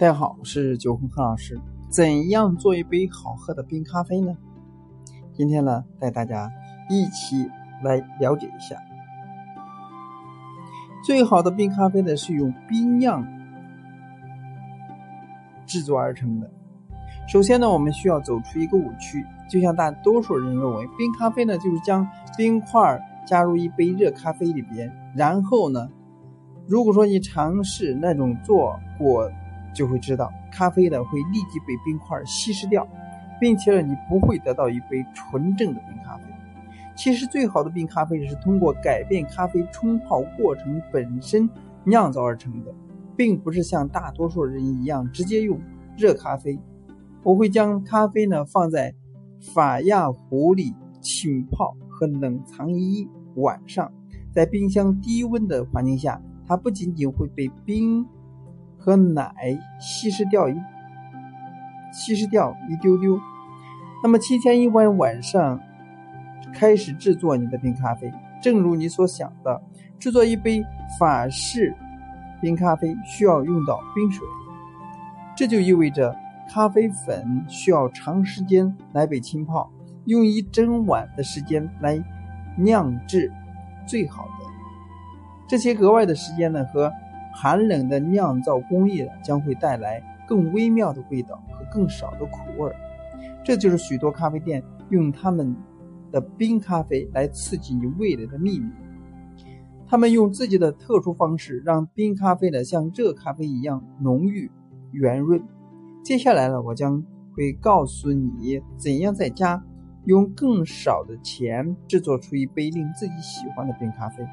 大家好，我是九红何老师。怎样做一杯好喝的冰咖啡呢？今天呢，带大家一起来了解一下。最好的冰咖啡呢，是用冰酿制作而成的。首先呢，我们需要走出一个误区，就像大多数人认为，冰咖啡呢就是将冰块加入一杯热咖啡里边，然后呢。如果说你尝试那种做过，就会知道咖啡呢会立即被冰块稀释掉，并且呢你不会得到一杯纯正的冰咖啡。其实最好的冰咖啡是通过改变咖啡冲泡过程本身酿造而成的，并不是像大多数人一样直接用热咖啡。我会将咖啡呢放在法压壶里浸泡和冷藏一晚上，在冰箱低温的环境下。它不仅仅会被冰和奶稀释掉一稀释掉一丢丢，那么提前一晚晚上开始制作你的冰咖啡，正如你所想的，制作一杯法式冰咖啡需要用到冰水，这就意味着咖啡粉需要长时间来被浸泡，用一整晚的时间来酿制最好的。这些额外的时间呢，和寒冷的酿造工艺呢，将会带来更微妙的味道和更少的苦味儿。这就是许多咖啡店用他们的冰咖啡来刺激你味蕾的秘密。他们用自己的特殊方式让冰咖啡呢像热咖啡一样浓郁圆润。接下来呢，我将会告诉你怎样在家用更少的钱制作出一杯令自己喜欢的冰咖啡。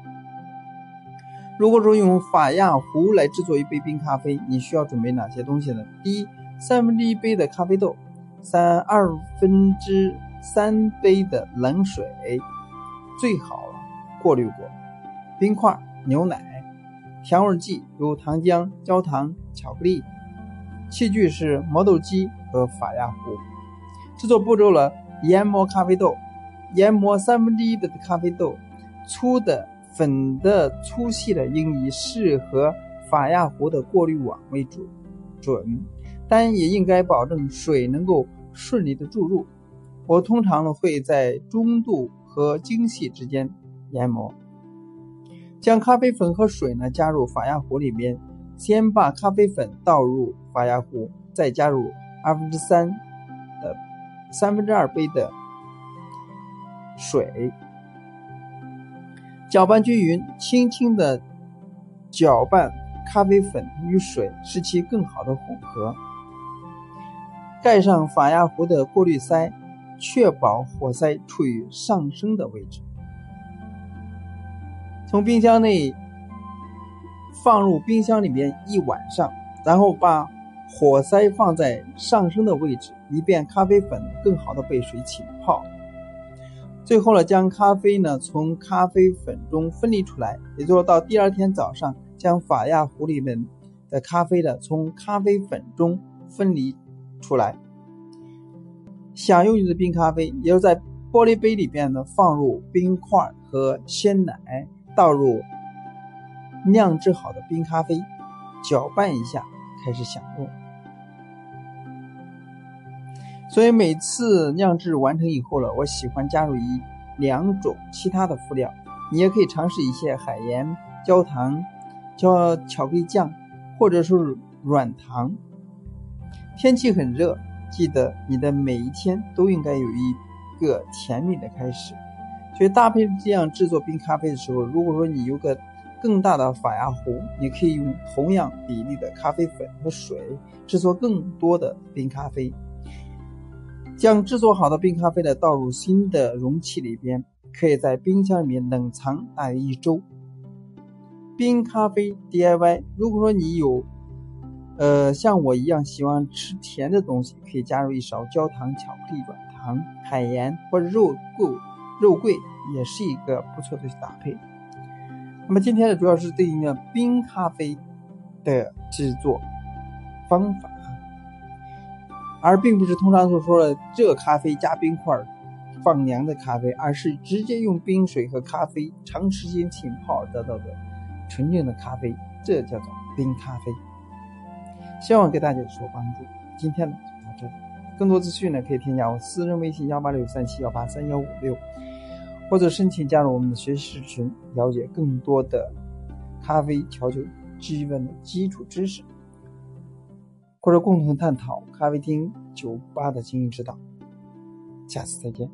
如果说用法压壶来制作一杯冰咖啡，你需要准备哪些东西呢？第一，三分之一杯的咖啡豆，三二分之三杯的冷水，最好过滤过，冰块、牛奶、调味剂如糖浆、焦糖、巧克力，器具是磨豆机和法压壶。制作步骤了：研磨咖啡豆，研磨三分之一的咖啡豆，粗的。粉的粗细的应以适合法压壶的过滤网为主，准，但也应该保证水能够顺利的注入。我通常呢会在中度和精细之间研磨。将咖啡粉和水呢加入法压壶里面，先把咖啡粉倒入法压壶，再加入二分之三的三分之二杯的水。搅拌均匀，轻轻的搅拌咖啡粉与水，使其更好的混合。盖上法压壶的过滤塞，确保火塞处于上升的位置。从冰箱内放入冰箱里面一晚上，然后把火塞放在上升的位置，以便咖啡粉更好的被水浸泡。最后呢，将咖啡呢从咖啡粉中分离出来，也就是到第二天早上，将法亚壶里面的咖啡呢从咖啡粉中分离出来，享用你的冰咖啡。也就在玻璃杯里边呢放入冰块和鲜奶，倒入酿制好的冰咖啡，搅拌一下，开始享用。所以每次酿制完成以后了，我喜欢加入一两种其他的辅料。你也可以尝试一些海盐、焦糖、焦巧克力酱，或者是软糖。天气很热，记得你的每一天都应该有一个甜蜜的开始。所以搭配这样制作冰咖啡的时候，如果说你有个更大的法压壶，你可以用同样比例的咖啡粉和水制作更多的冰咖啡。将制作好的冰咖啡呢倒入新的容器里边，可以在冰箱里面冷藏大约一周。冰咖啡 DIY，如果说你有，呃，像我一样喜欢吃甜的东西，可以加入一勺焦糖、巧克力、软糖、海盐或者肉桂，肉桂也是一个不错的搭配。那么今天呢，主要是对应了冰咖啡的制作方法。而并不是通常所说的热咖啡加冰块放凉的咖啡，而是直接用冰水和咖啡长时间浸泡得到的纯净的咖啡，这叫做冰咖啡。希望给大家有所帮助。今天呢就到这里，更多资讯呢可以添加我私人微信幺八六三七幺八三幺五六，或者申请加入我们的学习群，了解更多的咖啡调酒基本的基础知识，或者共同探讨咖啡厅、酒吧的经营之道。下次再见。